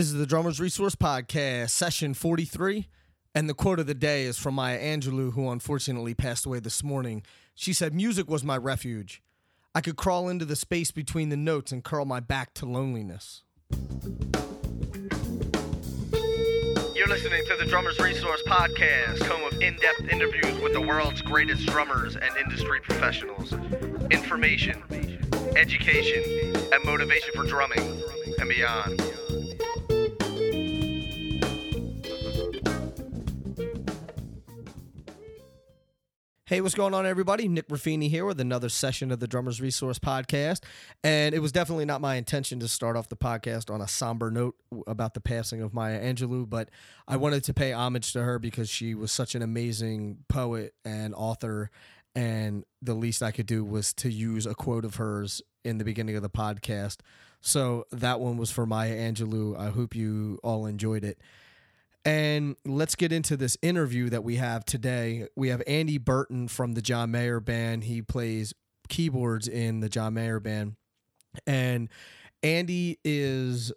This is the Drummers Resource Podcast, session 43. And the quote of the day is from Maya Angelou, who unfortunately passed away this morning. She said, Music was my refuge. I could crawl into the space between the notes and curl my back to loneliness. You're listening to the Drummers Resource Podcast, home of in depth interviews with the world's greatest drummers and industry professionals. Information, education, and motivation for drumming and beyond. Hey, what's going on, everybody? Nick Ruffini here with another session of the Drummers Resource Podcast. And it was definitely not my intention to start off the podcast on a somber note about the passing of Maya Angelou, but I wanted to pay homage to her because she was such an amazing poet and author. And the least I could do was to use a quote of hers in the beginning of the podcast. So that one was for Maya Angelou. I hope you all enjoyed it. And let's get into this interview that we have today. We have Andy Burton from the John Mayer Band. He plays keyboards in the John Mayer Band. And Andy is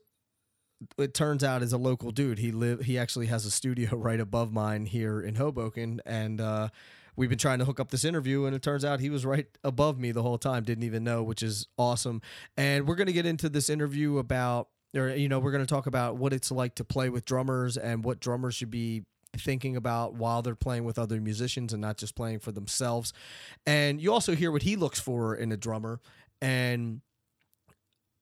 it turns out is a local dude. He live he actually has a studio right above mine here in Hoboken and uh we've been trying to hook up this interview and it turns out he was right above me the whole time didn't even know which is awesome and we're going to get into this interview about or you know we're going to talk about what it's like to play with drummers and what drummers should be thinking about while they're playing with other musicians and not just playing for themselves. And you also hear what he looks for in a drummer. And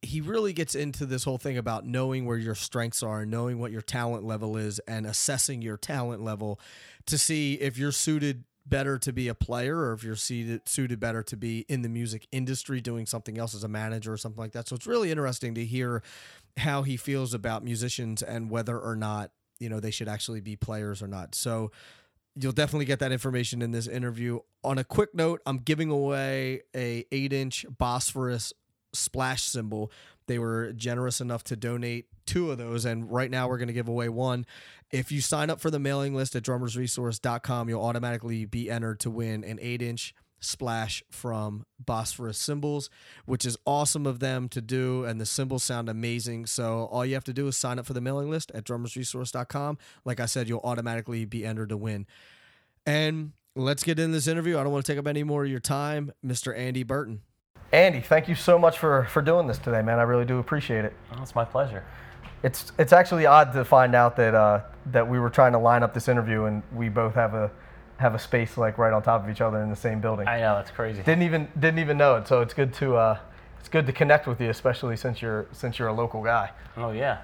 he really gets into this whole thing about knowing where your strengths are and knowing what your talent level is and assessing your talent level to see if you're suited better to be a player or if you're suited, suited better to be in the music industry doing something else as a manager or something like that. So it's really interesting to hear how he feels about musicians and whether or not, you know, they should actually be players or not. So you'll definitely get that information in this interview. On a quick note, I'm giving away a 8-inch Bosphorus splash cymbal. They were generous enough to donate two of those, and right now we're going to give away one. If you sign up for the mailing list at drummersresource.com, you'll automatically be entered to win an 8 inch splash from Bosphorus cymbals, which is awesome of them to do, and the cymbals sound amazing. So all you have to do is sign up for the mailing list at drummersresource.com. Like I said, you'll automatically be entered to win. And let's get in this interview. I don't want to take up any more of your time, Mr. Andy Burton. Andy, thank you so much for, for doing this today, man. I really do appreciate it. Oh, it's my pleasure. It's it's actually odd to find out that uh, that we were trying to line up this interview and we both have a have a space like right on top of each other in the same building. I know that's crazy. Didn't even didn't even know it. So it's good to uh, it's good to connect with you, especially since you're since you're a local guy. Oh yeah.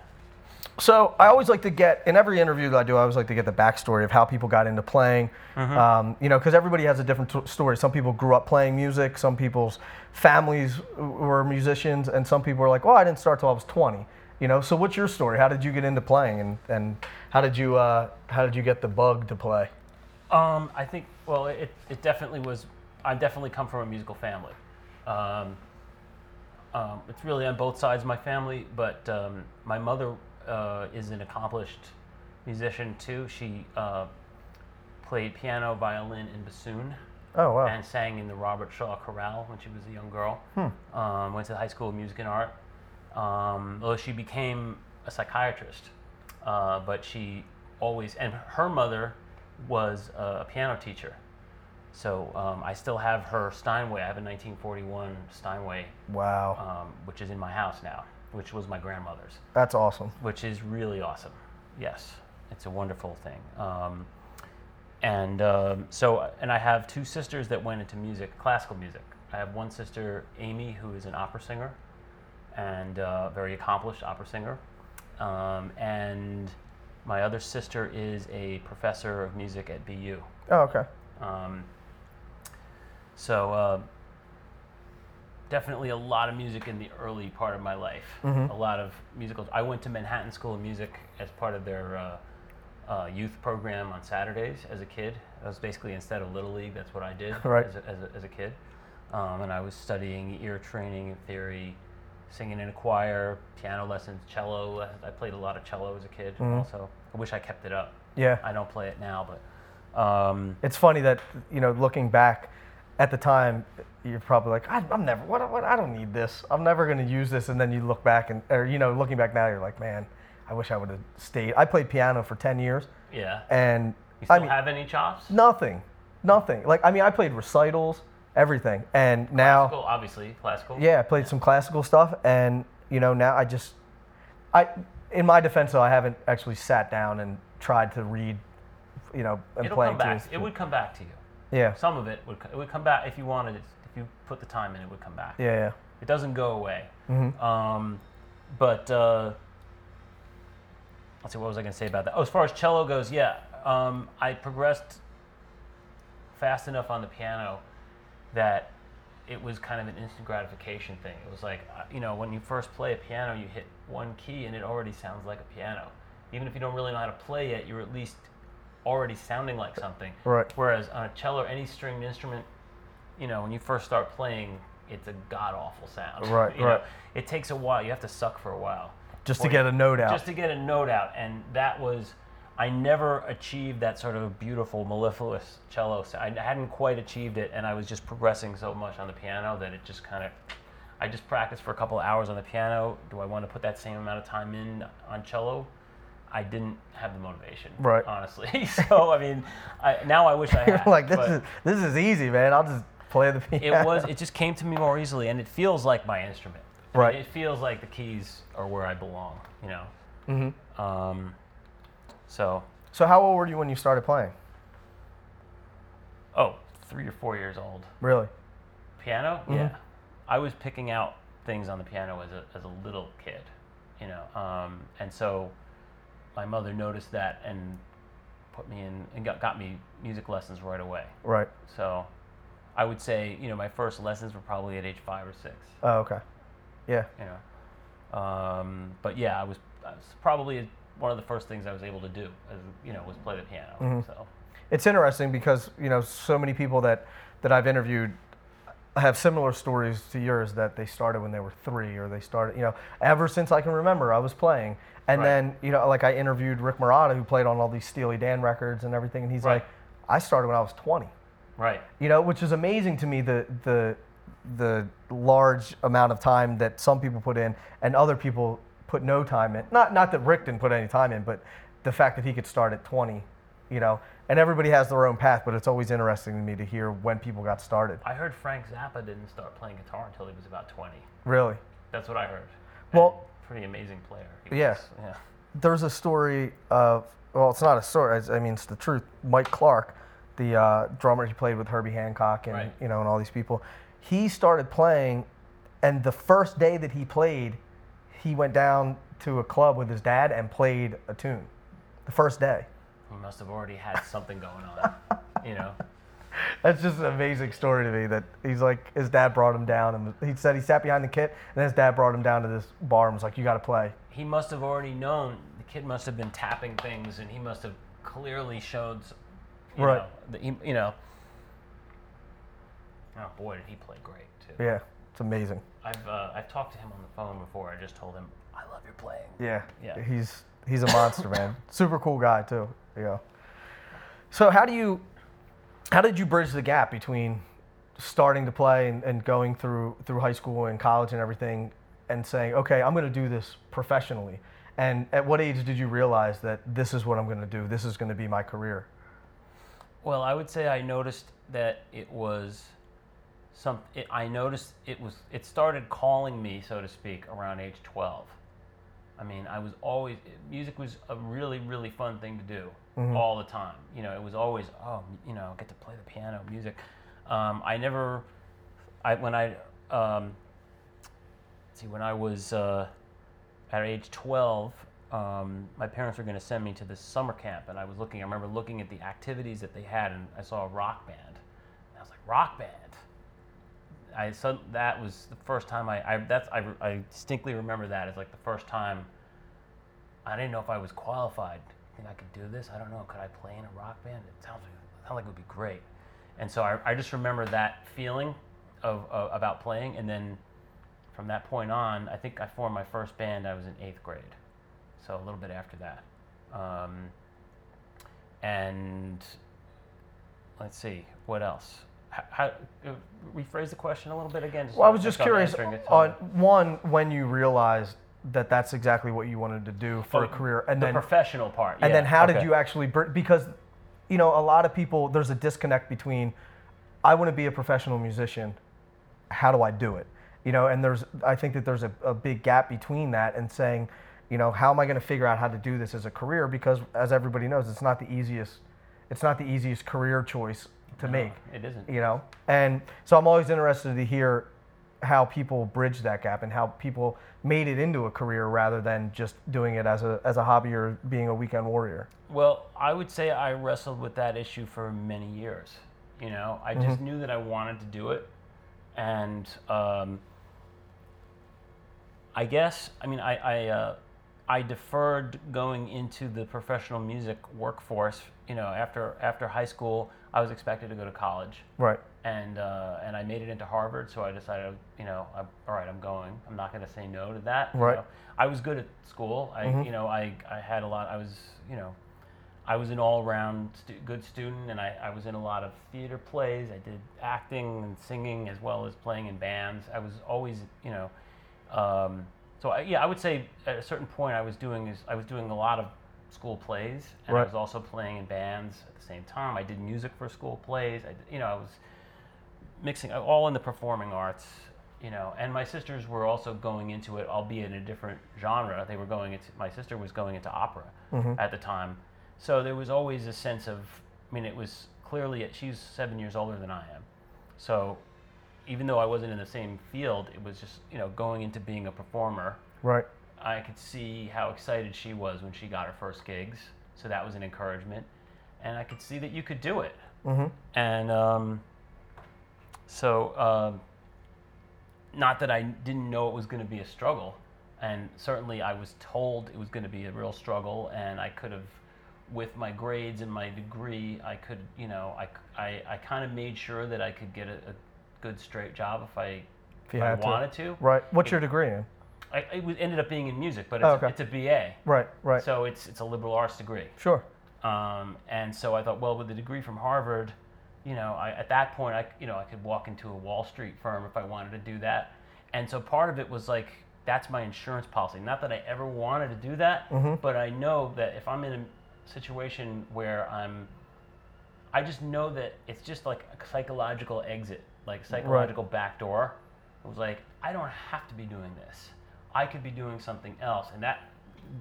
So I always like to get in every interview that I do. I always like to get the backstory of how people got into playing. Mm-hmm. Um, you know, because everybody has a different t- story. Some people grew up playing music. Some people's families were musicians, and some people were like, "Well, I didn't start till I was 20." You know. So what's your story? How did you get into playing, and, and how did you uh, how did you get the bug to play? Um, I think well, it, it definitely was. I definitely come from a musical family. Um, um, it's really on both sides of my family, but um, my mother uh, is an accomplished musician too. She uh, played piano, violin, and bassoon. Oh wow! And sang in the Robert Shaw Chorale when she was a young girl. Hmm. Um, went to the High School of Music and Art. Um, although she became a psychiatrist, uh, but she always and her mother was a piano teacher. So um, I still have her Steinway. I have a 1941 Steinway, Wow, um, which is in my house now, which was my grandmother's, that's awesome. which is really awesome. Yes, it's a wonderful thing. Um, and um, so, and I have two sisters that went into music, classical music. I have one sister, Amy, who is an opera singer and uh, very accomplished opera singer. Um, and my other sister is a professor of music at BU. Oh okay. Um, so uh, definitely a lot of music in the early part of my life. Mhm. A lot of musicals. I went to Manhattan School of Music as part of their uh, uh, youth program on Saturdays as a kid. That was basically instead of Little League, that's what I did Right. as, a, as, a, as a kid. Um, and I was studying ear training and theory, singing in a choir, piano lessons, cello. I played a lot of cello as a kid. Mhm. Also, I wish I kept it up. Yeah. I don't play it now, but um, It's funny that you know, looking back, at the time, you're probably like, I, I'm never, what, what, I don't need this. I'm never going to use this. And then you look back and, or you know, looking back now, you're like, man, I wish I would have stayed. I played piano for 10 years, Yeah. and You still I mean, have any chops? nothing, nothing. Like I mean, I played recitals, everything, and now, Classical, obviously, classical. yeah, I played some classical stuff, and you know now I just, I, in my defense though, I haven't actually sat down and tried to read, you know, and It'll playing come back. It would come back to you. Yeah, Some of it would. It would come back if you wanted it. If you put the time in, it would come back. yeah, yeah. It doesn't go away. Mhm. Um, but uh, let's see, what was I going to say about that? Oh, as far as cello goes, yeah, um, I progressed fast enough on the piano that it was kind of an instant gratification thing. It was like, uh, you know, when you first play a piano, you hit one key and it already sounds like a piano. Even if you don't really know how to play it, you're at least already sounding like something. Right. Whereas on a cello or any stringed instrument, you know, when you first start playing, it's a god awful sound. Right, You know, right. it takes a while. You have to suck for a while. Just to get a note out. Just to get a note out, and that was, I never achieved that sort of beautiful mellifluous cello sound. I hadn't quite achieved it, and I was just progressing so much on the piano that it just kind of. I just practiced for a couple of hours on the piano. Do I want to put that same amount of time in on cello? I didn't have the motivation, Right. Honestly, so I mean, I, now I wish I had. like this is this is easy, man. I'll just play the piano. it was it just came to me more easily and it feels like my instrument Right. it feels like the keys are where i belong you know Mm-hmm. um so So how old were you when you started playing? oh three or four years old Really? piano Mm-hmm. yeah i was picking out things on the piano as a, as a little kid you know um, and so my mother noticed that and put me in and got, got me music lessons right away Right. so i would say you know my first lessons were probably at age five or six Oh, okay. Yeah. you know. Um, but yeah, I was, I was probably one of the first things I was able to do, as, you know, was play the piano. Mm-hmm. So It's interesting because you know so many people that that I've interviewed have similar stories to yours that they started when they were three or they started you know ever since I can remember I was playing and Right. then you know like I interviewed Rick Marotta who played on all these Steely Dan records and everything and he's Right. like I started when I was 20 right, you know which is amazing to me the the the large amount of time that some people put in and other people put no time in not not that Rick didn't put any time in but the fact that he could start at 20 you know and everybody has their own path but it's always interesting to me to hear when people got started I heard Frank Zappa didn't start playing guitar until he was about 20. really That's what I heard. Well- pretty amazing player. Yeah. was, yeah. there's a story of well it's not a story i mean it's the truth mike clark the uh, drummer he played with herbie hancock and Right. you know and all these people he started playing and the first day that he played he went down to a club with his dad and played a tune the first day He must have already had something going on, you know. that's just an amazing story to me that he's like his dad brought him down and he said he sat behind the kit and his dad brought him down to this bar and was like you got to play He must have already known. The kid must have been tapping things, and he must have clearly showed, you Right. know, that he, you know. Oh boy, did he play great too. yeah it's amazing I've uh, I've talked to him on the phone before. I just told him I love your playing. Yeah. Yeah. He's he's a monster, man. Super cool guy too. You know. So how do you how did you bridge the gap between starting to play and, and going through through high school and college and everything and saying, okay, I'm going to do this professionally? And at what age did you realize that this is what I'm going to do? This is going to be my career? Well, I would say I noticed that it was some. I noticed it was. It started calling me, so to speak, around age twelve. I mean, I was always music was a really really fun thing to do all the time. You know, it was always oh you know get to play the piano, music. Um, I never. I when I um, see when I was uh, at age 12, um, my parents were going to send me to this summer camp, and I was looking. I remember looking at the activities that they had, and I saw a rock band. And I was like, rock band. I so that was the first time I, I that's I, I distinctly remember that as like the first time. I didn't know if I was qualified. Think I could do this? I don't know. Could I play in a rock band? It sounds like it sounds like it would be great. And so I, I just remember that feeling of, of about playing, and then from that point on, I think I formed my first band. I was in eighth grade, so a little bit after that. Um, and let's see what else. How, how uh, rephrase the question a little bit again? Well, I was just curious on one when you realized that that's exactly what you wanted to do for a Oh, career, and the then professional part. and yeah, then how did you actually because you know a lot of people there's a disconnect between I want to be a professional musician, how do I do it? You know, and there's I think that there's a, a big gap between that and saying, you know, how am I going to figure out how to do this as a career? Because as everybody knows, it's not the easiest. It's not the easiest career choice to make. It isn't. You know, and so I'm always interested to hear how people bridge that gap and how people made it into a career rather than just doing it as a as a hobby or being a weekend warrior. Well, I would say I wrestled with that issue for many years. You know, I just knew that I wanted to do it, and um, I guess I mean I I, uh, I deferred going into the professional music workforce. You know, after after high school, I was expected to go to college, Right. and uh, and I made it into Harvard. So I decided, you know, I'm, all right, I'm going. I'm not going to say no to that. you Right. know. I was good at school. I you know I I had a lot. I was you know. I was an all-around stu- good student, and I, I was in a lot of theater plays. I did acting and singing as well as playing in bands. I was always, you know, um, so I, yeah, I would say at a certain point I was doing is I was doing a lot of school plays, and I was also playing in bands at the same time. I did music for school plays. I, you know, I was mixing uh, all in the performing arts. You know, and my sisters were also going into it, albeit in a different genre. They were going into my sister was going into opera mm-hmm. at the time, so there was always a sense of. I mean, it was clearly she's seven years older than I am, so even though I wasn't in the same field, it was just you know going into being a performer. Right. I could see how excited she was when she got her first gigs, so that was an encouragement, and I could see that you could do it. Mm-hmm. And um, so, um, not that I didn't know it was going to be a struggle, and certainly I was told it was going to be a real struggle, and I could have, with my grades and my degree, I could, you know, I, I, I kind of made sure that I could get a, a good straight job if I, If you I had to. wanted to. Right. What's your degree in? I, it ended up being in music, but it's, Oh, a, okay. it's a BA, Right. Right. so it's it's a liberal arts degree. sure. Um, and so I thought, well, with a degree from Harvard, you know, I, at that point, I, you know, I could walk into a Wall Street firm if I wanted to do that. And so part of it was like, that's my insurance policy. Not that I ever wanted to do that, but I know that if I'm in a situation where I'm, I just know that it's just like a psychological exit, like psychological backdoor. It was like, I don't have to be doing this. I could be doing something else. And that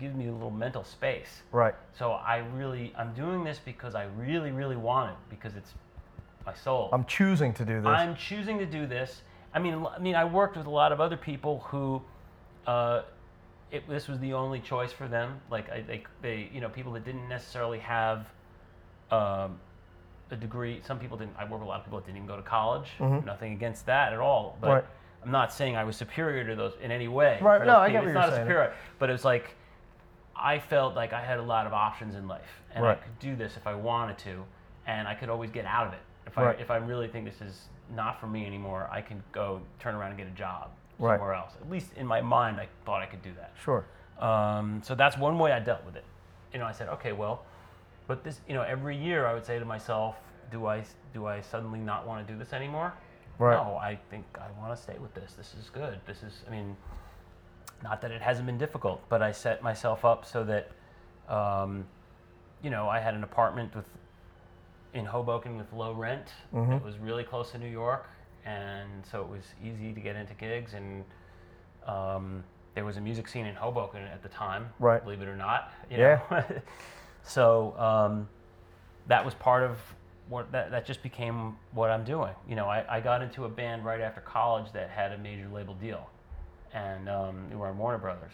gives me a little mental space. Right. So I really, I'm doing this because I really, really want it because it's my soul. I'm choosing to do this. I'm choosing to do this. I mean, I mean, I worked with a lot of other people who, uh, it, this was the only choice for them. Like I, they, they, you know, people that didn't necessarily have um, a degree. Some people didn't. I work with a lot of people that didn't even go to college. Nothing against that at all. But Mm-hmm. Right. I'm not saying I was superior to those in any way. Right, no, I get what It's you're not a saying. superior, but it was like I felt like I had a lot of options in life, and I could do this if I wanted to, and I could always get out of it. If Right. I if I really think this is not for me anymore, I can go turn around and get a job Right. somewhere else. At least in my mind, I thought I could do that. sure. Um, so that's one way I dealt with it. You know, I said, okay, well, but this, you know, every year I would say to myself, do I do I suddenly not want to do this anymore? Right. No, I think I want to stay with this. This is good. This is, I mean, not that it hasn't been difficult, but I set myself up so that, um, you know, I had an apartment with in Hoboken with low rent. Mm-hmm. It was really close to New York, and so it was easy to get into gigs. And um, there was a music scene in Hoboken at the time, Right. believe it or not. you Yeah. know. so um, that was part of what that, that just became what I'm doing. You know, I, I got into a band right after college that had a major label deal, and um, we were on Warner Brothers,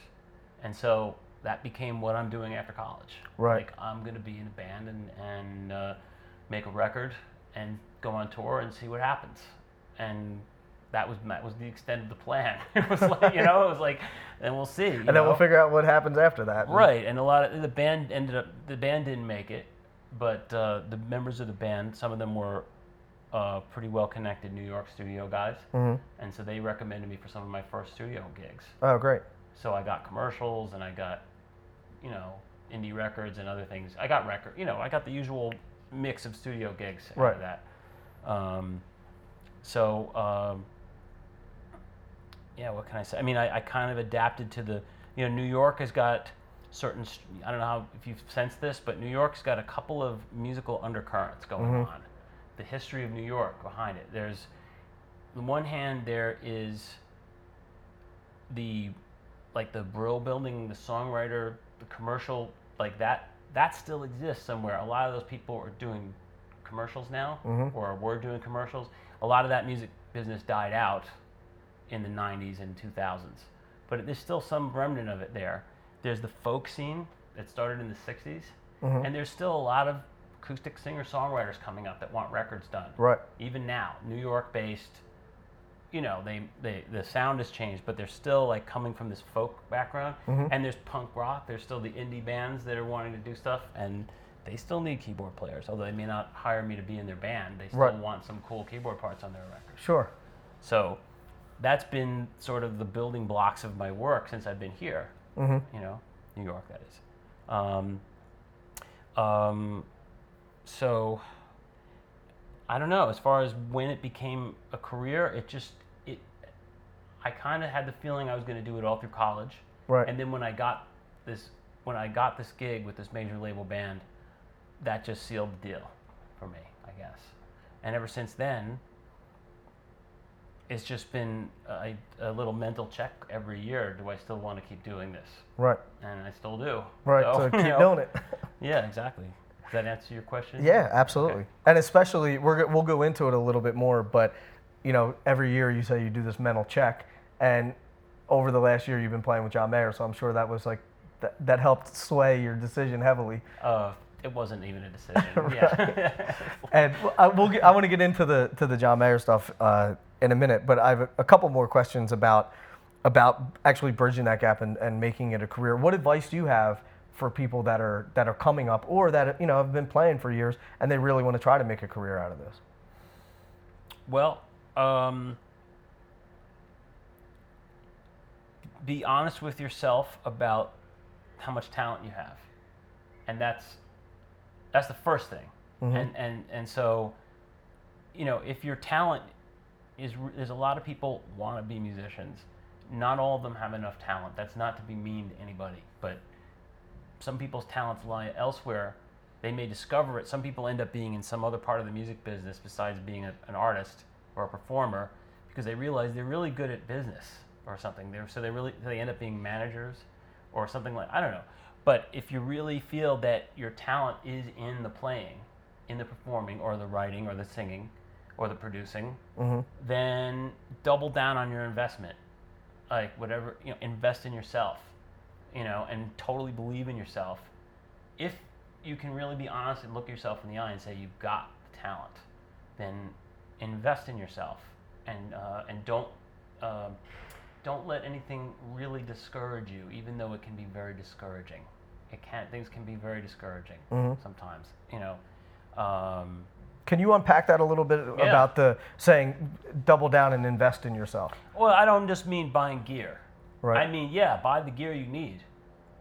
and so that became what I'm doing after college. Right. Like I'm gonna be in a band and and uh, make a record and go on tour and see what happens, and. That was that was the extent of the plan. It was like you know it was like, and we'll see. And then we'll figure out what happens after that. Right, and a lot of the band ended up the band didn't make it, but uh, the members of the band, some of them were uh, pretty well connected New York studio guys, Mhm. and so they recommended me for some of my first studio gigs. Oh, great. So I got commercials and I got, you know, indie records and other things. I got record, you know, I got the usual mix of studio gigs out Right. of that. Um, so um, yeah, what can I say? I mean, I, I kind of adapted to the You know, New York has got certain. I don't know how if you've sensed this, but New York's got a couple of musical undercurrents going mm-hmm. on. The history of New York behind it. There's, on the one hand, there is the like the Brill building, the songwriter, the commercial, like that that still exists somewhere. A lot of those people are doing commercials now mm-hmm. or were doing commercials. A lot of that music business died out in the 90s and 2000s. But there's still some remnant of it there. There's the folk scene that started in the 60s, mm-hmm. and there's still a lot of acoustic singer songwriters coming up that want records done Right. even now, New York based, you know, they, they the sound has changed, but they're still like coming from this folk background. Mm-hmm. And there's punk rock. There's still the indie bands that are wanting to do stuff, and they still need keyboard players. Although they may not hire me to be in their band, they still Right. want some cool keyboard parts on their record. Sure. So that's been sort of the building blocks of my work since I've been here. Mm-hmm. You know, New York, that is. Um, um, so I don't know. As far as when it became a career, it just it. I kind of had the feeling I was going to do it all through college, Right. and then when I got this, when I got this gig with this major label band, that just sealed the deal for me, I guess. And ever since then, it's just been a, a little mental check every year. Do I still want to keep doing this? right. And I still do. Right. So, So keep you know, doing it. Yeah, exactly. Does that answer your question? Yeah, absolutely. And especially, we're, we'll go into it a little bit more, but, you know, every year you say you do this mental check. And over the last year, you've been playing with John Mayer, so I'm sure that was like, that, that helped sway your decision heavily. Uh, it wasn't even a decision. Yeah. And I, we'll get, I want to get into the to the John Mayer stuff uh, in a minute, but I have a, a couple more questions about about actually bridging that gap and, and making it a career. What advice do you have for people that are that are coming up or that you know have been playing for years and they really want to try to make a career out of this? well, um, be honest with yourself about how much talent you have, and that's that's the first thing. And and and so, you know, if your talent is there's a lot of people want to be musicians. Not all of them have enough talent. That's not to be mean to anybody, but some people's talents lie elsewhere. They may discover it. Some people end up being in some other part of the music business besides being a, an artist or a performer because they realize they're really good at business or something. They're, so they really they end up being managers or something like I don't know. But if you really feel that your talent is in the playing, in the performing, or the writing, or the singing, or the producing, then double down on your investment. Like whatever you know, invest in yourself, you know, and totally believe in yourself. If you can really be honest and look yourself in the eye and say you've got the talent, then invest in yourself and uh, and don't um don't let anything really discourage you, even though it can be very discouraging. It can things can be very discouraging sometimes, you know. Um, Can you unpack that a little bit Yeah. about the saying double down and invest in yourself? Well, I don't just mean buying gear. Right. I mean, yeah, buy the gear you need.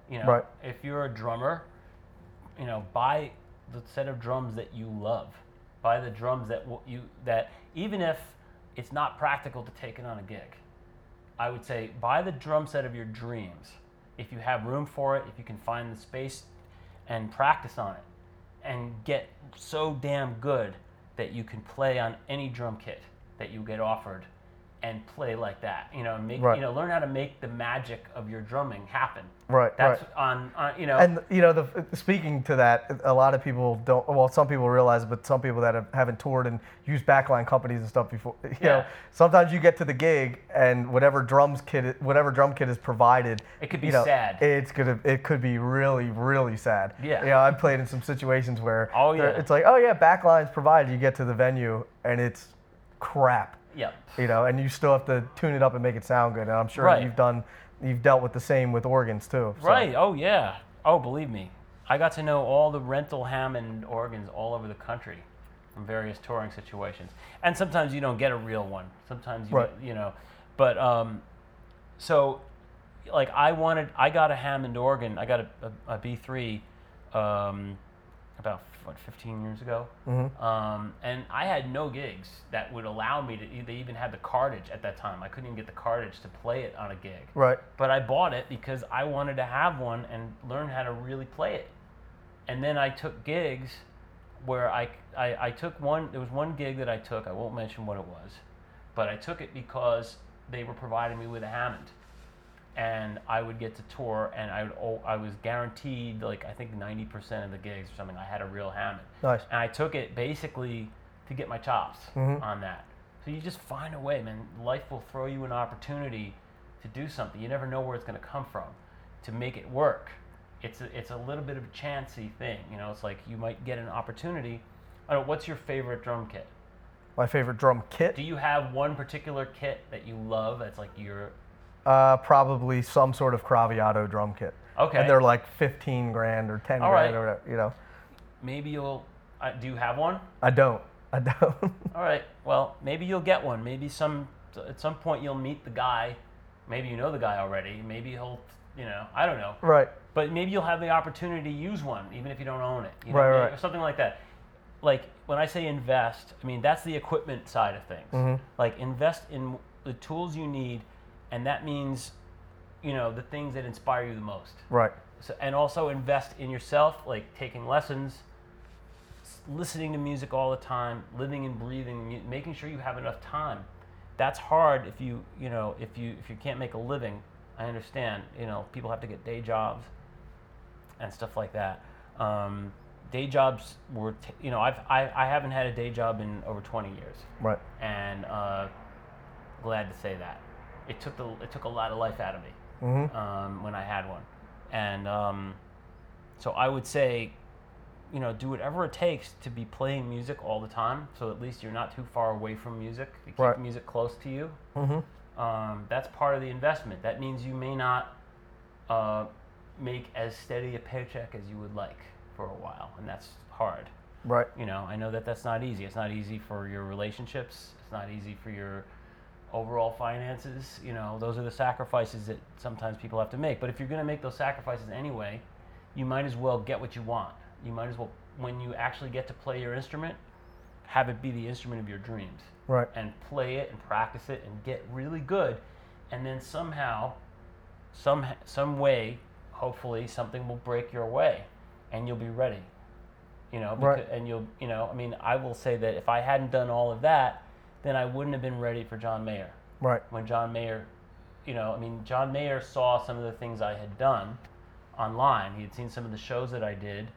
You know, Right. if you're a drummer, you know, buy the set of drums that you love. Buy the drums that you that even if it's not practical to take it on a gig, I would say buy the drum set of your dreams. If you have room for it, if you can find the space and practice on it and get so damn good that you can play on any drum kit that you get offered and play like that. You know, make Right. you know, learn how to make the magic of your drumming happen. Right, That's right. on, on you know And you know, the, speaking to that, a lot of people don't. Well, some people realize, but some people that have, haven't toured and used backline companies and stuff before. You know, Yeah. sometimes you get to the gig and whatever drums kit, whatever drum kit is provided, It could be you know, sad. It's gonna, it could be really, really sad. Yeah. You know, I've played in some situations where Oh, yeah. it's like, oh yeah, backlines provided. You get to the venue and it's crap. Yep. You know, and you still have to tune it up and make it sound good. And I'm sure Right. you've done, you've dealt with the same with organs too. so. Right. Oh yeah. Oh, believe me, I got to know all the rental Hammond organs all over the country from various touring situations. And sometimes you don't get a real one. Sometimes you, Right. you know, but um, so like I wanted, I got a Hammond organ. I got a, a, a B3 um, about what 15 years ago. Mm-hmm. Um, and I had no gigs that would allow me to. They even had the cartage at that time. I couldn't even get the cartage to play it on a gig. Right. But I bought it because I wanted to have one and learn how to really play it. And then I took gigs where I, I, I took one, there was one gig that I took, I won't mention what it was, but I took it because they were providing me with a Hammond. And I would get to tour, and I would oh, I was guaranteed like I think ninety percent of the gigs or something. I had a real Hammond, Nice. and I took it basically to get my chops Mhm. on that. So you just find a way, man. Life will throw you an opportunity to do something. You never know where it's going to come from to make it work. It's a, it's a little bit of a chancy thing, you know. It's like you might get an opportunity. I don't. know, What's your favorite drum kit? My favorite drum kit. Do you have one particular kit that you love? That's like your Uh, probably some sort of Craviotto drum kit. okay. And they're like 15 grand or 10 All grand right. or whatever, you know. maybe you'll. Uh, do you have one? I don't. I don't. All right. Well, maybe you'll get one. Maybe some at some point you'll meet the guy. Maybe you know the guy already. Maybe he'll, you know, I don't know. right. But maybe you'll have the opportunity to use one, even if you don't own it. You know, Right, right. Or something like that. Like when I say invest, I mean that's the equipment side of things. Mhm. Like invest in the tools you need, and that means, you know, the things that inspire you the most. Right. So, and also invest in yourself, like taking lessons, listening to music all the time, living and breathing, making sure you have enough time. That's hard if you, you know, if you if you can't make a living. I understand. You know, people have to get day jobs and stuff like that. Um, day jobs were, t- you know, I've I, I haven't had a day job in over 20 years Right. and uh, glad to say that. It took the it took a lot of life out of me Mhm. um, when I had one, and um, so I would say, you know, do whatever it takes to be playing music all the time. So at least you're not too far away from music. To keep Right. music close to you. Mhm. Um, that's part of the investment. That means you may not uh, make as steady a paycheck as you would like for a while, and that's hard Right. you know i know that that's not easy it's not easy for your relationships it's not easy for your overall finances you know those are the sacrifices that sometimes people have to make. But if you're going to make those sacrifices anyway you might as well get what you want. You might as well when you actually get to play your instrument have it be the instrument of your dreams. Right. and play it and practice it and get really good. And then somehow some some way hopefully something will break your way and you'll be ready. You know Right. and you'll you know i mean i will say that if i hadn't done all of that then i wouldn't have been ready for john mayer Right. when john mayer you know i mean john mayer saw some of the things i had done online he had seen some of the shows that i did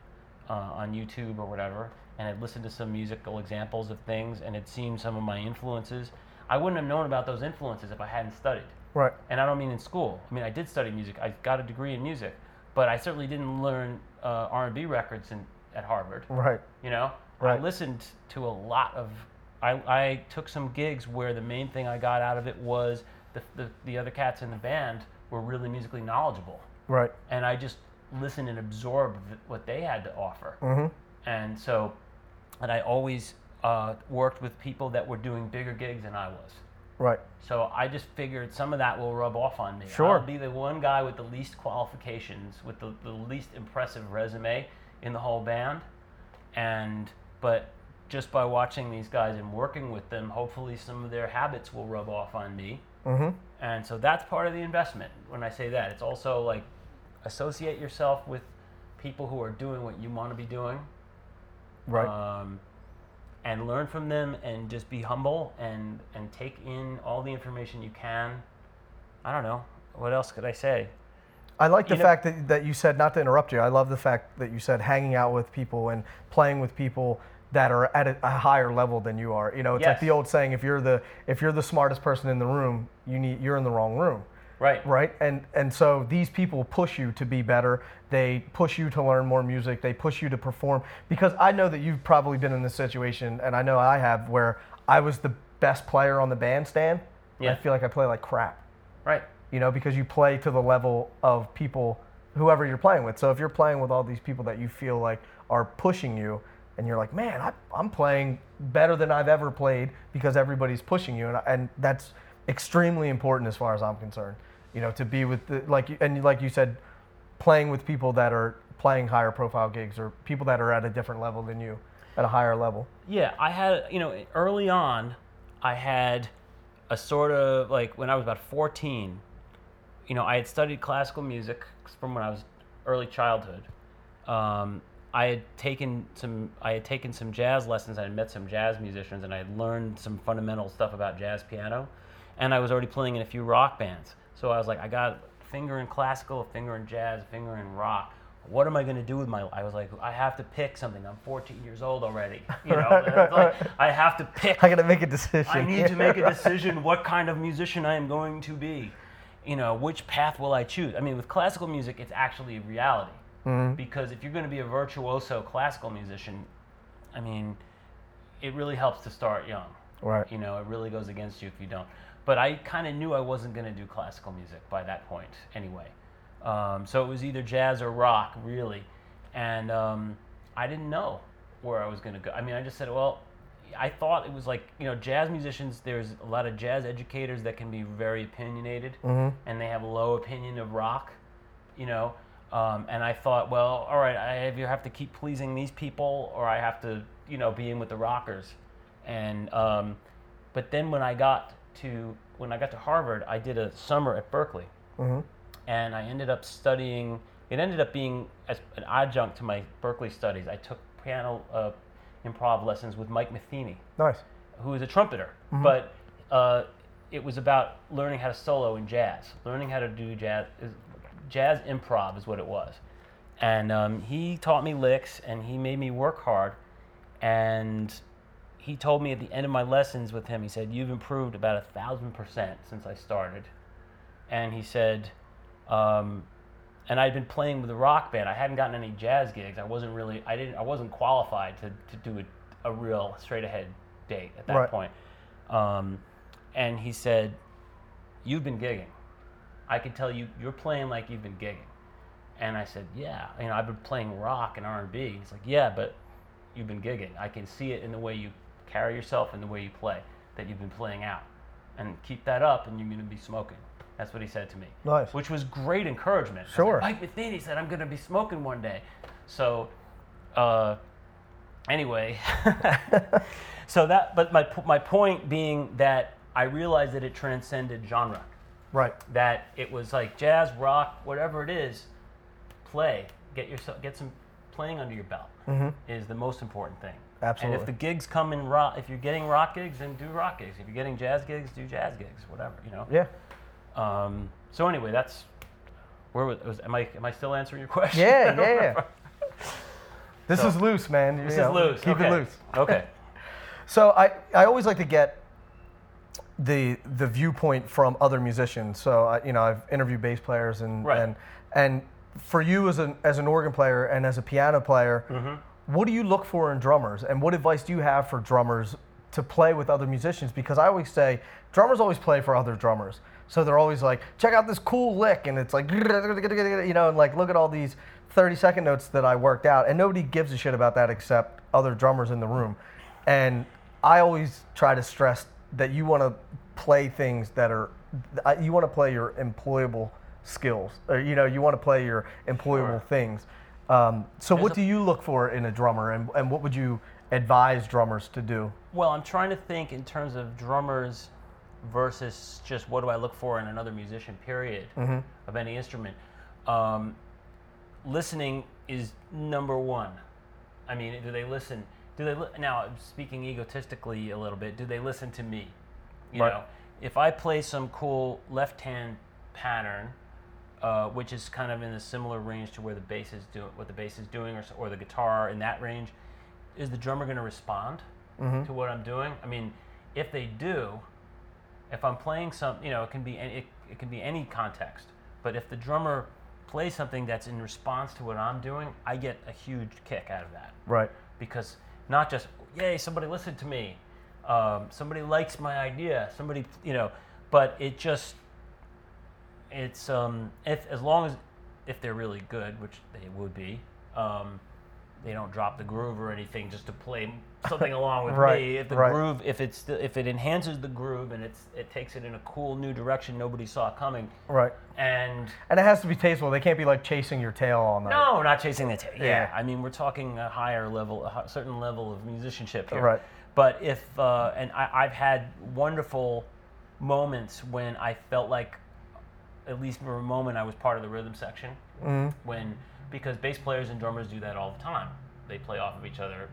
uh, on youtube or whatever and had listened to some musical examples of things and had seen some of my influences i wouldn't have known about those influences if i hadn't studied Right. and I don't mean in school. I mean I did study music. I got a degree in music, but I certainly didn't learn uh, R&B records in, at Harvard. Right. You know, I listened to a lot of. I, I took some gigs where the main thing I got out of it was the, the the other cats in the band were really musically knowledgeable, Right. and I just listened and absorbed what they had to offer. Mhm. And so, and I always uh, worked with people that were doing bigger gigs than I was. Right. So I just figured some of that will rub off on me. Sure. I'll be the one guy with the least qualifications, with the, the least impressive resume in the whole band. And but just by watching these guys and working with them, hopefully some of their habits will rub off on me. Mhm. And so that's part of the investment. When I say that, it's also like associate yourself with people who are doing what you want to be doing Right. um, and learn from them and just be humble and and take in all the information you can i don't know what else could i say I like the you know- fact that, that you said, not to interrupt you, I love the fact that you said hanging out with people and playing with people that are at a, a higher level than you are. You know, it's like the old saying, if you're the if you're the smartest person in the room, you need you're in the wrong room. right Right? And and so these people push you to be better. They push you to learn more music. They push you to perform because I know that you've probably been in this situation and I know I have where I was the best player on the bandstand. and I feel like I play like crap right you know, because you play to the level of people, whoever you're playing with. So if you're playing with all these people that you feel like are pushing you, and you're like, man, I, I'm playing better than I've ever played because everybody's pushing you, and, and that's extremely important as far as I'm concerned. You know, to be with the, like, and like you said, playing with people that are playing higher profile gigs or people that are at a different level than you, at a higher level? Yeah, I had, you know, early on, I had a sort of like when I was about 14, you know, I had studied classical music from when I was early childhood. Um, I had taken some, I had taken some jazz lessons. I had met some jazz musicians, and I had learned some fundamental stuff about jazz piano. And I was already playing in a few rock bands, so I was like, I got a finger in classical, a finger in jazz, a finger in rock. What am I going to do with my? I was like, I have to pick something. I'm 14 years old already. You know, Right, right, like. I have to pick. I got to make a decision. I need to make a decision what kind of musician I am going to be. You know, which path will I choose? I mean, with classical music, it's actually a reality. Because if you're going to be a virtuoso classical musician, I mean, it really helps to start young. Right. You know, it really goes against you if you don't. But I kind of knew I wasn't going to do classical music by that point anyway. Um, so it was either jazz or rock, really. And um, I didn't know where I was going to go. I mean, I just said, well, I thought it was like, you know, jazz musicians, there's a lot of jazz educators that can be very opinionated and they have a low opinion of rock, you know. Um, and I thought, well, all right, I either have to keep pleasing these people or I have to, you know, be in with the rockers. And um, but then when I got to when I got to Harvard, I did a summer at Berklee, and I ended up studying. It ended up being as an adjunct to my Berklee studies. I took piano uh, improv lessons with Mike Metheny, Nice. who is a trumpeter, but uh, it was about learning how to solo in jazz, learning how to do jazz. Jazz improv is what it was, and um, he taught me licks, and he made me work hard, and he told me at the end of my lessons with him, he said, "You've improved about a thousand percent since I started," and he said. Um, and I'd been playing with a rock band. I hadn't gotten any jazz gigs. I wasn't really, I didn't, I wasn't qualified to, to do a, a real straight ahead date at that Right. point. Um, and he said, "You've been gigging. I could tell you, you're playing like you've been gigging." And I said, "Yeah, you know, I've been playing rock and R and B." He's like, "Yeah, but you've been gigging. I can see it in the way you carry yourself and the way you play that you've been playing out. And keep that up, and you're going to be smoking." That's what he said to me Nice. which was great encouragement. Sure. Like, Mike Metheny said I'm going to be smoking one day. So, uh, anyway, so that. But my my point being that I realized that it transcended genre. Right. That it was like jazz, rock, whatever it is, play. Get yourself get some playing under your belt is the most important thing. Absolutely. And Mm-hmm. If the gigs come in rock, if you're getting rock gigs, then do rock gigs. If you're getting jazz gigs, do jazz gigs. Whatever you know. Yeah. Um, so anyway, that's where was, was am I am I still answering your question? Yeah, yeah, yeah. This So- is loose, man. This You is know, loose. Keep okay. it loose. Okay. So I, I always like to get the the viewpoint from other musicians. So I, you know I've interviewed bass players and Right. and and for you as an as an organ player and as a piano player, Mm-hmm. what do you look for in drummers and what advice do you have for drummers to play with other musicians? Because I always say drummers always play for other drummers. So they're always like, check out this cool lick, and it's like, you know, and like look at all these 30 second notes that I worked out, and nobody gives a shit about that except other drummers in the room. And I always try to stress that you want to play things that are, you want to play your employable skills, or you know, you want to play your employable Sure. things. Um, so, what a- do you look for in a drummer, and, and what would you advise drummers to do? Well, I'm trying to think in terms of drummers versus just what do I look for in another musician. Period of any instrument. Um, listening is number one. I mean, do they listen? Do they li- now? Speaking egotistically a little bit, do they listen to me? You Right. know, if I play some cool left-hand pattern, uh, which is kind of in a similar range to where the bass is doing, what the bass is doing, or, or the guitar in that range, is the drummer going to respond to what I'm doing? I mean, if they do, if I'm playing some, you know, it can be any, it, it can be any context. But if the drummer plays something that's in response to what I'm doing, I get a huge kick out of that Right. because not just yay somebody listened to me, um, somebody likes my idea, somebody you know, but it just it's um, if as long as if they're really good, which they would be, um, they don't drop the groove or anything just to play something along with Right, me. If the right. groove, if it's if it enhances the groove and it's it takes it in a cool new direction nobody saw coming, Right. and And it has to be tasteful. They can't be like chasing your tail all night. no, not chasing the tail. Yeah. Yeah. I mean we're talking a higher level, a certain level of musicianship here. Right. But if uh, and I, I've had wonderful moments when I felt like, at least for a moment, I was part of the rhythm section. When because bass players and drummers do that all the time. They play off of each other.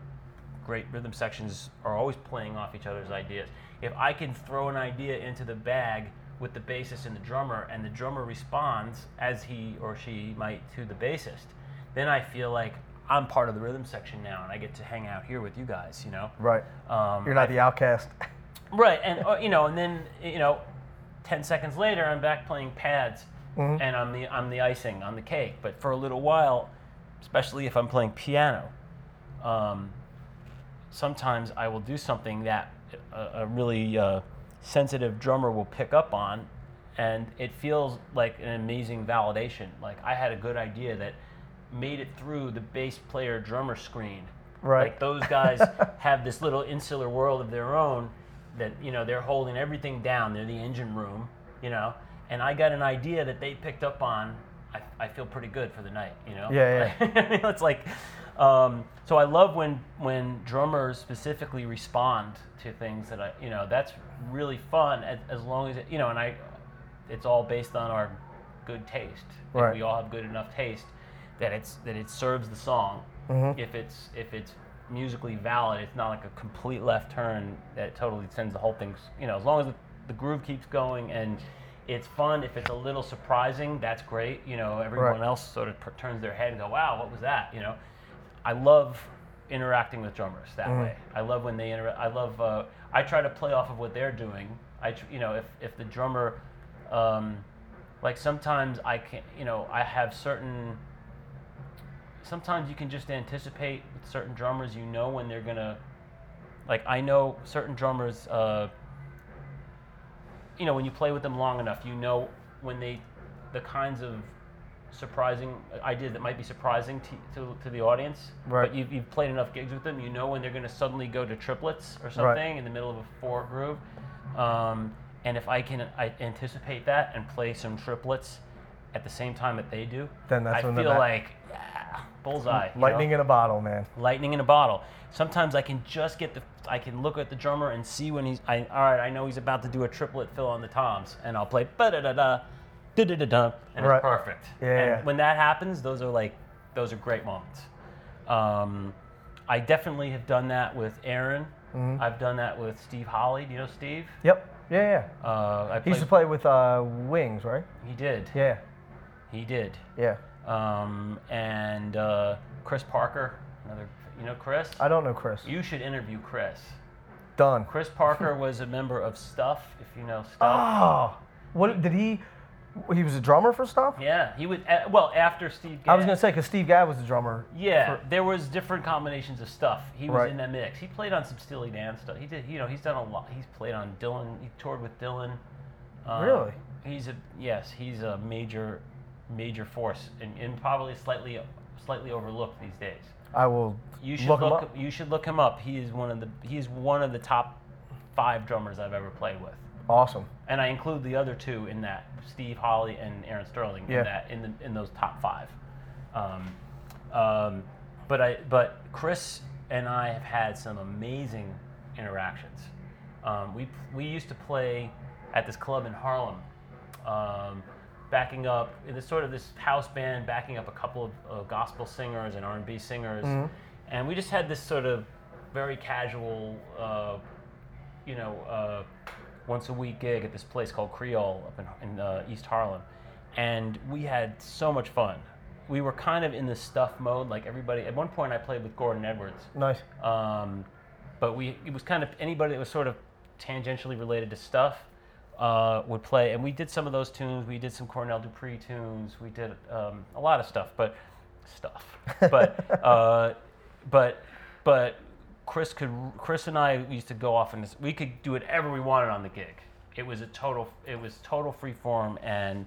Great rhythm sections are always playing off each other's ideas. If I can throw an idea into the bag with the bassist and the drummer, and the drummer responds as he or she might to the bassist, then I feel like I'm part of the rhythm section now, and I get to hang out here with you guys. You know. Right. Um, You're not the outcast. Right, and uh, you know, and then you know, ten seconds later, I'm back playing pads, Mm-hmm. and I'm the I'm the icing on the cake. But for a little while, especially if I'm playing piano, um, sometimes I will do something that a, a really uh, sensitive drummer will pick up on, and it feels like an amazing validation. Like I had a good idea that made it through the bass player drummer screen. Right. Like those guys have this little insular world of their own that you know they're holding everything down. They're the engine room, you know. And I got an idea that they picked up on. I, I feel pretty good for the night, you know. Yeah, yeah. it's like, um, so I love when when drummers specifically respond to things that I, you know, that's really fun as, as long as it, you know, and I, it's all based on our good taste. If we all have good enough taste that it's that it serves the song. Mm-hmm. If it's if it's musically valid, it's not like a complete left turn that totally sends the whole thing. You know, as long as the, the groove keeps going and it's fun. If it's a little surprising, that's great. You know, everyone Right. else sort of per- turns their head and go, "Wow, what was that?" You know, I love interacting with drummers that Mm-hmm. way. I love when they interact. I love. Uh, I try to play off of what they're doing. I, tr- you know, if if the drummer, um, like sometimes I can, you know, I have certain. Sometimes you can just anticipate with certain drummers. You know when they're gonna, like I know certain drummers. Uh, you know, when you play with them long enough, you know when they, the kinds of surprising ideas that might be surprising to, to, to the audience. Right. But you've, you've played enough gigs with them, you know when they're going to suddenly go to triplets or something in the middle of a four groove. Um, and if I can I anticipate that and play some triplets at the same time that they do, Then that's I when feel like yeah, bullseye. you know? Lightning in a bottle, man. lightning in a bottle. Sometimes I can just get the, I can look at the drummer and see when he's, I, all right, I know he's about to do a triplet fill on the toms, and I'll play da da da, da da da da, and Right. it's perfect. Yeah, And yeah. when that happens, those are like, those are great moments. Um, I definitely have done that with Aaron. Mm-hmm. I've done that with Steve Holley. Do you know Steve? Yep. Yeah, yeah. Uh, I He used to play with uh, Wings, right? he did. Yeah. He did. Yeah. Um, and uh, Chris Parker, another, you know Chris? I don't know Chris. You should interview Chris. Done. Chris Parker was a member of Stuff, if you know Stuff. Oh, what did he? He was a drummer for stuff. Yeah, he would. Uh, well, after Steve. I was gonna say because Steve Gadd was the drummer. Yeah, for- there was different combinations of stuff. He was Right. in that mix. He played on some Steely Dan stuff. He did. You know, he's done a lot. He's played on Dylan. He toured with Dylan. Um, Really? He's a yes. He's a major, major force, and, and probably slightly, slightly overlooked these days. I will You should look look. him up. You should look him up. He is one of the. He is one of the top five drummers I've ever played with. Awesome. and I include the other two in that Steve Holley and Aaron Sterling Yeah. in that in the, in those top five. Um, um, but I but Chris and I have had some amazing interactions. Um, we we used to play at this club in Harlem, um, backing up in this sort of this house band, backing up a couple of uh, gospel singers and R and B singers, and we just had this sort of very casual. Uh, you know, uh, once a week gig at this place called Creole up in, in uh, East Harlem. And we had so much fun. We were kind of in the stuff mode, like everybody. At one point, I played with Gordon Edwards. Nice. Um, but we, it was kind of anybody that was sort of tangentially related to stuff uh, would play. And we did some of those tunes. We did some Cornell Dupree tunes. We did um, a lot of stuff, but stuff. But, uh, but, but Chris could, Chris and I used to go off and this, we could do whatever we wanted on the gig. It was a total, it was total free form. And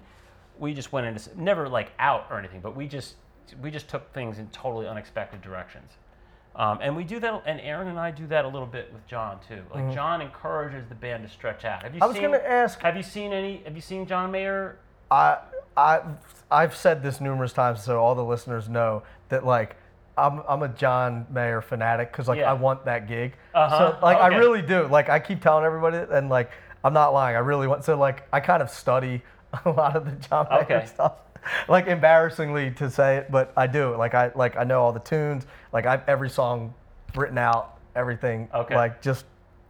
we just went into, never like out or anything, but we just, we just took things in totally unexpected directions. Um, and we do that, and Aaron and I do that a little bit with John too. Like John encourages the band to stretch out. Have you Mm-hmm. I was seen, gonna ask- Have you seen any? Have you seen John Mayer? I I I've said this numerous times, so all the listeners know that like I'm I'm a John Mayer fanatic because like Yeah. I want that gig. Uh-huh. So like I Okay. really do. Like I keep telling everybody, and like I'm not lying. I really want. So like I kind of study a lot of the John Mayer Okay. stuff. Like embarrassingly to say it, but I do. Like I like I know all the tunes. Like I've every song written out, everything. Okay. Like just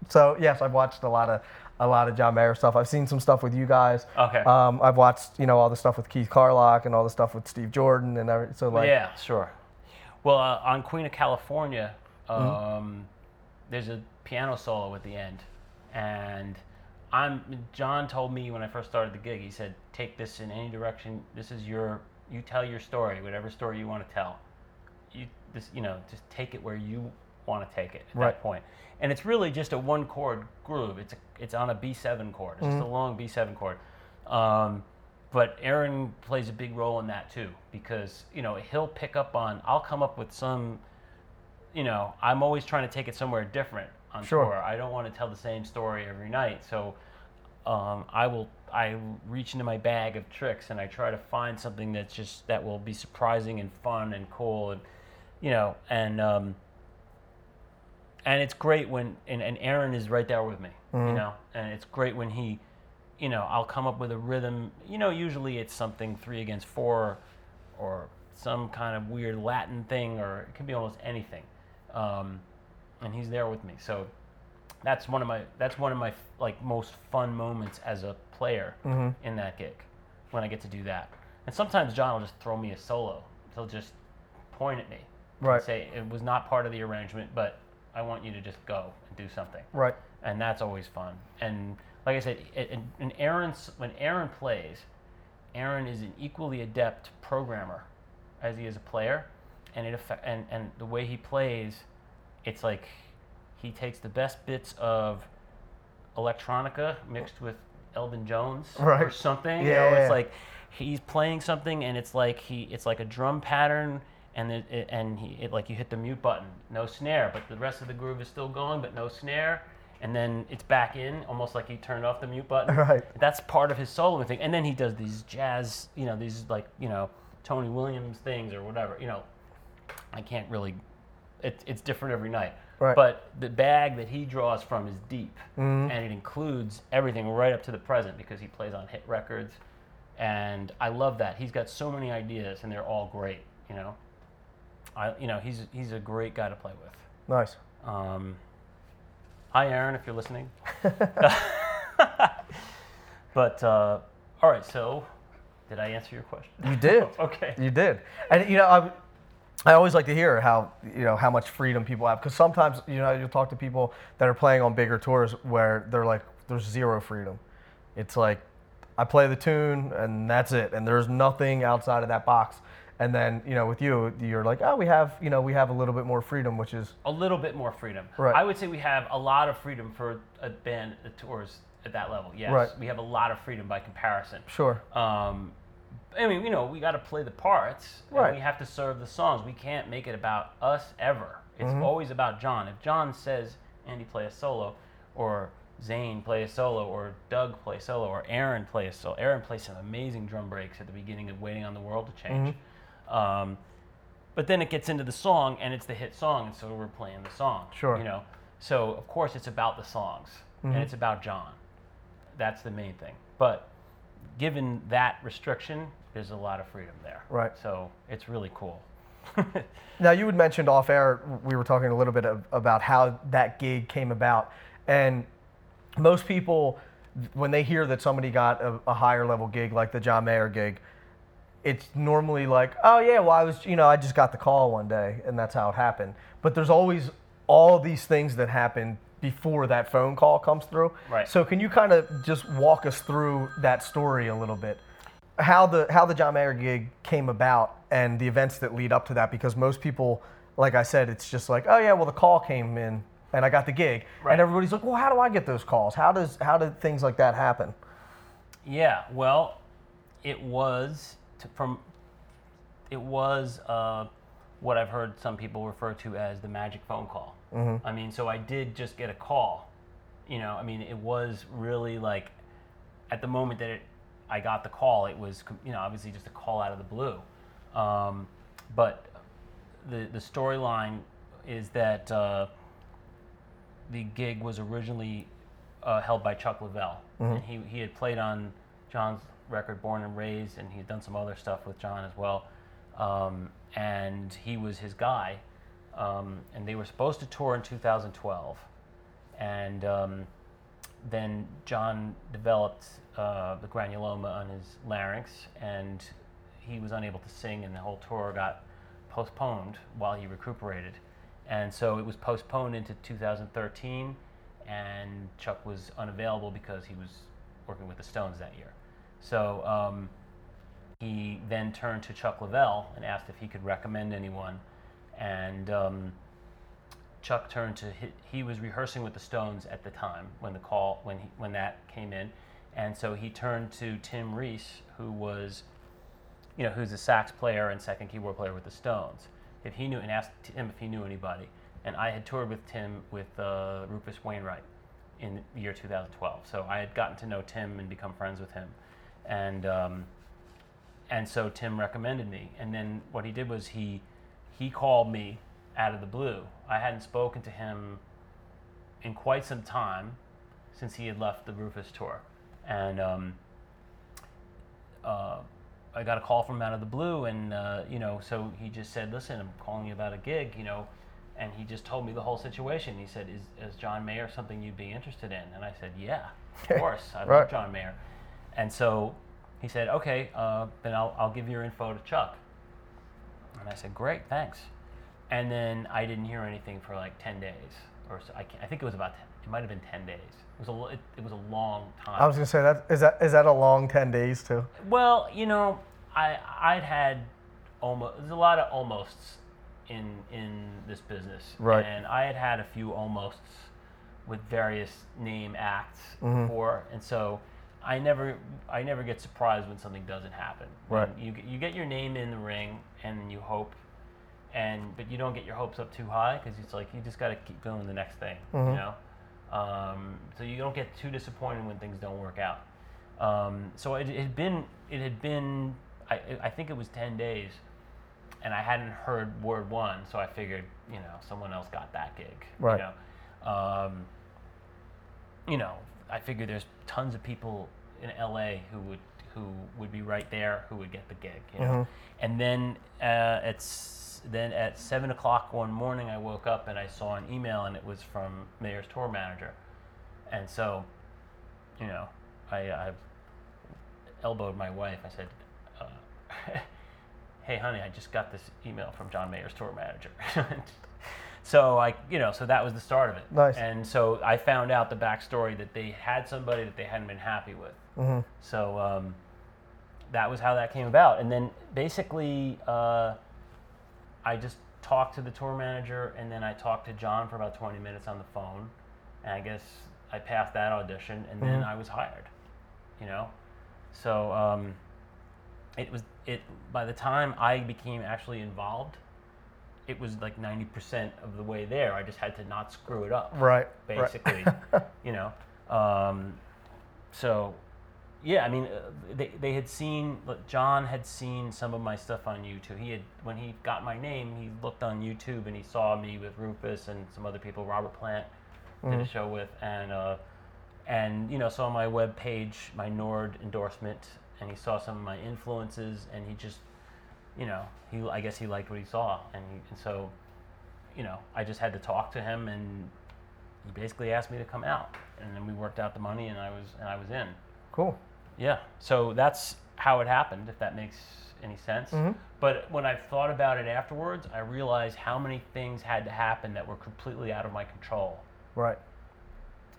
so yes, I've watched a lot of a lot of John Mayer stuff. I've seen some stuff with you guys. Okay. Um, I've watched, you know, all the stuff with Keith Carlock and all the stuff with Steve Jordan and every, so like, yeah, sure. Well, uh, on Queen of California, um, Mm-hmm. there's a piano solo at the end, and I'm John told me when I first started the gig. He said, "Take this in any direction. This is your. You tell your story, whatever story you want to tell. You this, you know, just take it where you want to take it at Right. that point. And it's really just a one chord groove. It's a, it's on a B7 chord. It's just a long B7 chord. Um, but Aaron plays a big role in that too because you know he'll pick up on. I'll come up with some. You know, I'm always trying to take it somewhere different on Sure. tour. I don't want to tell the same story every night, so um, I will. I reach into my bag of tricks and I try to find something that's just that will be surprising and fun and cool and you know and um, and it's great when and, and Aaron is right there with me, you know, and it's great when he, you know, I'll come up with a rhythm. You know, usually it's something three against four, or some kind of weird Latin thing, or it can be almost anything, um, and he's there with me. So that's one of my that's one of my like most fun moments as a player in that gig when I get to do that. And sometimes John will just throw me a solo. He'll just point at me and Right. say it was not part of the arrangement, but I want you to just go and do something. right. And that's always fun. And like I said, it, and, and Aaron's when Aaron plays, Aaron is an equally adept programmer as he is a player, and it affect, and and the way he plays, it's like he takes the best bits of electronica mixed with Elvin Jones or Right. something. you Yeah, know, yeah, it's like he's playing something, and it's like he it's like a drum pattern. And it, it, and he it, like you hit the mute button, no snare, but the rest of the groove is still going, but no snare, and then it's back in, almost like he turned off the mute button. Right. That's part of his solo thing, and then he does these jazz, you know, these like you know Tony Williams things or whatever. You know, I can't really. It, it's different every night. Right. But the bag that he draws from is deep, and it includes everything right up to the present because he plays on hit records, and I love that. He's got so many ideas, and they're all great. You know, I you know he's he's a great guy to play with. Nice. Um, hi, Aaron, if you're listening. but uh, all right, so did I answer your question? You did. Okay. You did. And you know, I, I always like to hear how you know how much freedom people have because sometimes you know you'll talk to people that are playing on bigger tours where they're like there's zero freedom. It's like I play the tune and that's it, and there's nothing outside of that box. And then you know with you, you're like, oh, we have you know we have a little bit more freedom, which is a little bit more freedom. Right. I would say we have a lot of freedom for a band that tours at that level. Yes, Right. we have a lot of freedom by comparison. sure. Um, I mean, you know, we got to play the parts, and Right. we have to serve the songs. We can't make it about us ever. It's Mm-hmm. always about John. If John says Andy play a solo, or Zane play a solo, or Doug play a solo, or Aaron play a solo. Aaron plays some amazing drum breaks at the beginning of Waiting on the World to Change. Mm-hmm. Um, but then it gets into the song, and it's the hit song, and so we're playing the song. Sure. You know, so of course it's about the songs, Mm-hmm. and it's about John. That's the main thing. But given that restriction, there's a lot of freedom there. Right. So it's really cool. Now you had mentioned off air. We were talking a little bit of, about how that gig came about, and most people, when they hear that somebody got a, a higher level gig like the John Mayer gig, it's normally like, oh yeah, well I was, you know, I just got the call one day, and that's how it happened. But there's always all these things that happen before that phone call comes through. Right. So can you kind of just walk us through that story a little bit? how the how the John Mayer gig came about and the events that lead up to that because most people like I said it's just like oh yeah well the call came in and I got the gig Right. and everybody's like well how do I get those calls how does how did things like that happen Yeah, well, it was to, from it was uh, what I've heard some people refer to as the magic phone call. I mean, so I did just get a call. You know, I mean, it was really like at the moment that it, I got the call, it was you know obviously just a call out of the blue. Um, but the the storyline is that uh, the gig was originally uh, held by Chuck Leavell, and he he had played on John's record Born and Raised, and he had done some other stuff with John as well. Um, and he was his guy, um, and they were supposed to tour in 2012, and um, then John developed uh, the granuloma on his larynx, and he was unable to sing, and the whole tour got postponed while he recuperated. And so it was postponed into 2013, and Chuck was unavailable because he was working with the Stones that year. So um, he then turned to Chuck Leavell and asked if he could recommend anyone. And um, Chuck turned to he, he was rehearsing with the Stones at the time when the call when he, when that came in, and so he turned to Tim Ries, who was, you know, who's a sax player and second keyboard player with the Stones. If he knew and asked Tim if he knew anybody, and I had toured with Tim with uh, Rufus Wainwright in the year 2012, so I had gotten to know Tim and become friends with him, and um, and so Tim recommended me. And then what he did was he he called me out of the blue. I hadn't spoken to him in quite some time since he had left the Rufus tour, and um, uh, I got a call from him out of the blue, and uh, you know, so he just said, "Listen, I'm calling you about a gig," you know. And he just told me the whole situation. He said, "Is, is John Mayer something you'd be interested in?" And I said, "Yeah, of course. I Right. love John Mayer." And so he said, "Okay, uh, then I'll, I'll give your info to Chuck." And I said, "Great, thanks." And then I didn't hear anything for like ten days, or so, I, can't, I think it was about 10, it might have been ten days. It was a it, it was a long time. I was gonna say that is that is that a long ten days too? Well, you know, I I'd had almost there's a lot of almosts in in this business, Right. And I had had a few almosts with various name acts before, and so I never I never get surprised when something doesn't happen. Right. You get- you get your name in the ring, and you hope. And but you don't get your hopes up too high because it's like you just got to keep going to the next thing, you know. Um, so you don't get too disappointed when things don't work out. Um, so it, had been it had been I, I think it was ten days, and I hadn't heard word one. So I figured you know someone else got that gig. Right. You know, um, you know I figured there's tons of people in LA who would who would be right there who would get the gig. You know, and then uh, it's then at seven o'clock one morning I woke up and I saw an email and it was from Mayer's tour manager, and so you know, I, I elbowed my wife. I said, uh, "Hey, honey, I just got this email from John Mayer's tour manager." so I, you know, so that was the start of it. Nice. And so I found out the backstory that they had somebody that they hadn't been happy with. Mm-hmm. So um, that was how that came about. And then basically, uh, I just talked to the tour manager, and then I talked to John for about 20 minutes on the phone. And I guess I passed that audition, and then I was hired. You know, so um, it was it. By the time I became actually involved, it was like 90% of the way there. I just had to not screw it up Right. right. basically. you know, um, so yeah, I mean, uh, they, they had seen look, John had seen some of my stuff on YouTube. He had when he got my name, he looked on YouTube and he saw me with Rufus and some other people. Robert Plant did a show with, and uh, and you know saw my web page, my Nord endorsement, and he saw some of my influences, and he just you know he I guess he liked what he saw, and, and so you know I just had to talk to him and he basically asked me to come out, and then we worked out the money, and I was and I was in. Cool. Yeah. So that's how it happened, if that makes any sense. But when I thought about it afterwards, I realized how many things had to happen that were completely out of my control. Right.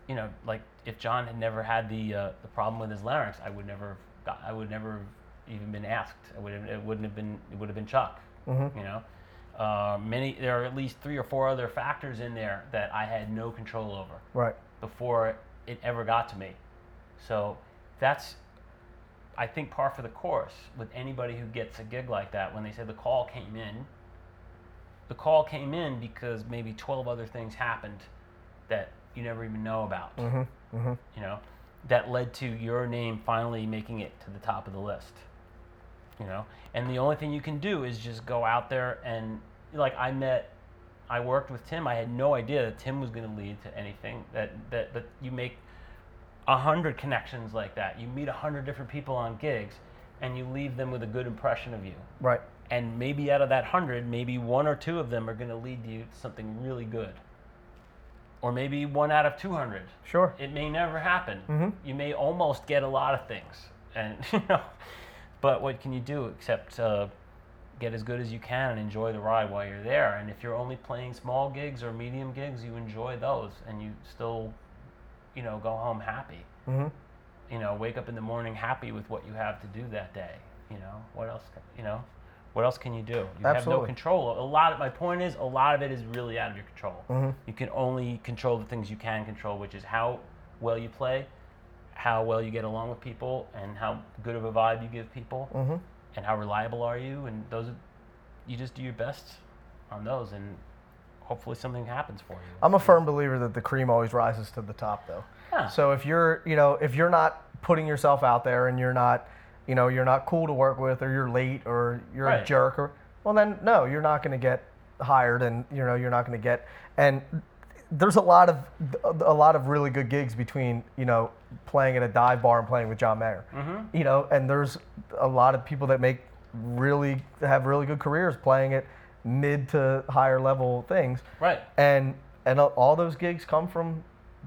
You know, like if John had never had the uh, the problem with his larynx, I would never have got, I would never have even been asked. I would have, it wouldn't have been it would have been Chuck. You know, uh, many there are at least three or four other factors in there that I had no control over Right. before it ever got to me. So that's I think par for the course with anybody who gets a gig like that when they say the call came in. The call came in because maybe 12 other things happened that you never even know about. Mm-hmm. You know, that led to your name finally making it to the top of the list. You know, and the only thing you can do is just go out there and like I met I worked with Tim. I had no idea that Tim was going to lead to anything. That that that you make a hundred connections like that. You meet a hundred different people on gigs, and you leave them with a good impression of you. Right. And maybe out of that hundred, maybe one or two of them are going to lead you to something really good. Or maybe one out of two hundred. Sure. It may never happen. mm-hmm. You may almost get a lot of things, and you know, but what can you do except uh, get as good as you can and enjoy the ride while you're there? And if you're only playing small gigs or medium gigs, you enjoy those, and you still, you know, go home happy. Mm-hmm. You know, wake up in the morning happy with what you have to do that day. You know, what else? can- You know, what else can you do? You have no control. A lot. Of, my point is, a lot of it is really out of your control. Mhm. You can only control the things you can control, which is how well you play, how well you get along with people, and how good of a vibe you give people, Mm-hmm. and how reliable are you. And those you just do your best on those, and hopefully something happens for you. I'm a firm believer that the cream always rises to the top, though. Yeah. So if you're, you know, if you're not putting yourself out there and you're not, you know, you're not cool to work with, or you're late, or you're a jerk, or well, then no, you're not going to get hired, and you know, you're not going to get. And there's a lot of a lot of really good gigs between you know playing at a dive bar and playing with John Mayer. Mm-hmm. You know, and there's a lot of people that make really have really good careers playing at mid to higher level things Right. and and all those gigs come from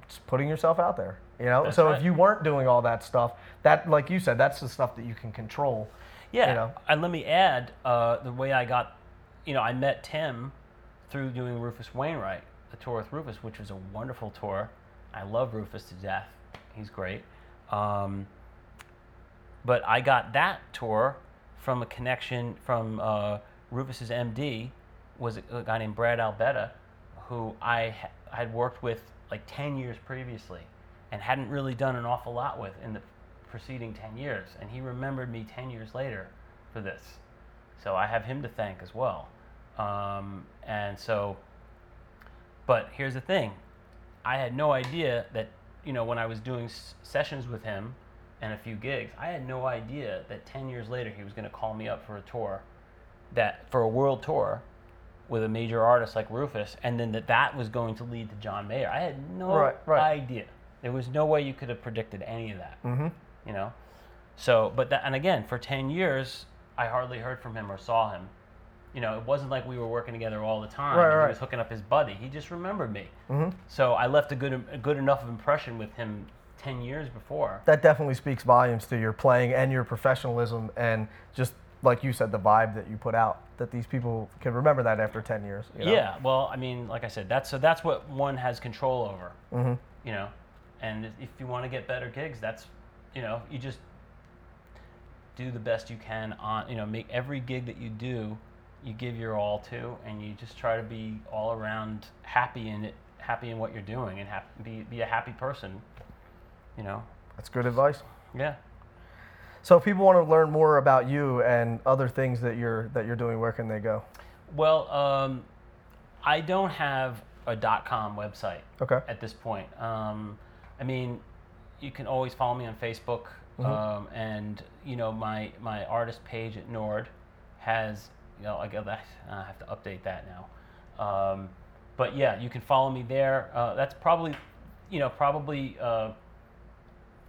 just putting yourself out there you know That's so right. if you weren't doing all that stuff that like you said that's the stuff that you can control Yeah, you know? and let me add uh, the way I got, you know, I met Tim through doing Rufus Wainwright, the tour with Rufus, which was a wonderful tour. I love Rufus to death. He's great. Um, but I got that tour from a connection from uh, Rufus's MD was a, a guy named Brad Albetta, who I ha- had worked with like 10 years previously and hadn't really done an awful lot with in the preceding 10 years. And he remembered me 10 years later for this. So I have him to thank as well. Um, and so, but here's the thing I had no idea that, you know, when I was doing s- sessions with him and a few gigs, I had no idea that 10 years later he was going to call me up for a tour, that for a world tour with a major artist like Rufus, and then that that was going to lead to John Mayer. I had no Right, right. idea. There was no way you could have predicted any of that mm-hmm. you know so but that and again for 10 years i hardly heard from him or saw him you know it wasn't like we were working together all the time Right, and right. he was hooking up his buddy he just remembered me Mhm. so i left a good a good enough of impression with him 10 years before that definitely speaks volumes to your playing and your professionalism and just like you said the vibe that you put out that these people can remember that after 10 years you know? yeah well i mean like i said that's so that's what one has control over Mhm. you know and if you want to get better gigs that's you know you just do the best you can on you know make every gig that you do you give your all to and you just try to be all around happy in it happy in what you're doing and hap- be, be a happy person you know? That's good advice. Yeah. So if people want to learn more about you and other things that you're that you're doing where can they go? Well um, i don't have a .dot com website okay. at this point. Um, I mean, you can always follow me on Facebook, um, and you know my my artist page at Nord has you know I got that I have to update that now. Um, but yeah, you can follow me there. Uh, that's probably you know probably uh,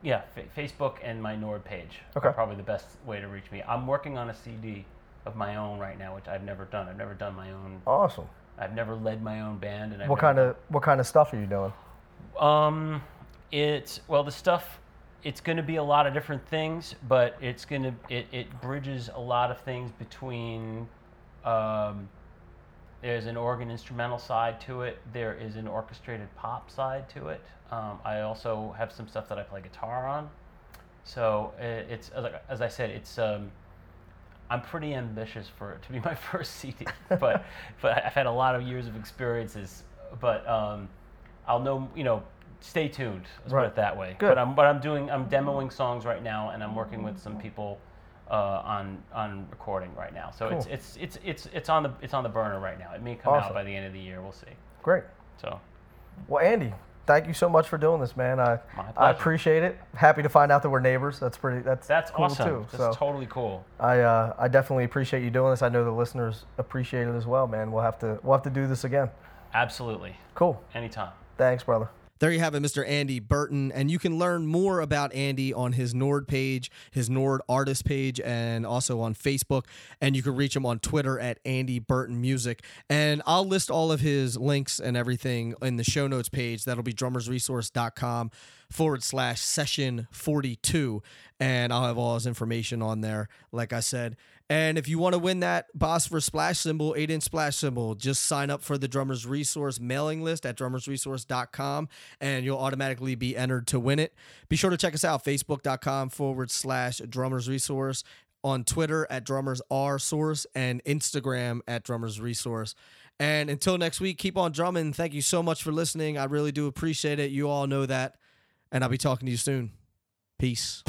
yeah fa- Facebook and my Nord page Okay. are probably the best way to reach me. I'm working on a CD of my own right now, which I've never done. I've never done my own. awesome I've never led my own band, and I've what kind of what kind of stuff are you doing um, it's well the stuff. It's going to be a lot of different things, but it's going to it, it bridges a lot of things between. Um, there's an organ instrumental side to it. There is an orchestrated pop side to it. Um, I also have some stuff that I play guitar on. So it's as I- as I said, it's um, I'm pretty ambitious for it to be my first CD, but but I've had a lot of years of experiences. But um, I'll know, you know, stay tuned. Let's Right. put it that way. Good. But I'm but I'm doing I'm demoing songs right now, and I'm working with some people uh, on on recording right now. So it's Cool. it's it's it's it's on the it's on the burner right now. It may come Awesome. out by the end of the year. We'll see. Great. So Well, Andy, thank you so much for doing this, man. I I appreciate it. Happy to find out that we're neighbors. That's pretty. That's that's cool awesome. too. That's so totally cool. I uh, I definitely appreciate you doing this. I know the listeners appreciate it as well, man. We'll have to we'll have to do this again. Absolutely. Cool. Anytime. Thanks, brother. There you have it, Mr. Andy Burton. And you can learn more about Andy on his Nord page, his Nord artist page, and also on Facebook. And you can reach him on Twitter at Andy Burton Music. And I'll list all of his links and everything in the show notes page. That'll be drummersresource.com forward slash session 42. And I'll have all his information on there, like I said. And if you want to win that Bosphorus Splash cymbal, 8 inch splash cymbal, just sign up for the Drummers Resource mailing list at drummersresource.com and you'll automatically be entered to win it. Be sure to check us out, facebook.com forward slash drummers resource, on Twitter at drummers r source, and Instagram at drummers resource. And until next week, keep on drumming. Thank you so much for listening. I really do appreciate it. You all know that. And I'll be talking to you soon. Peace.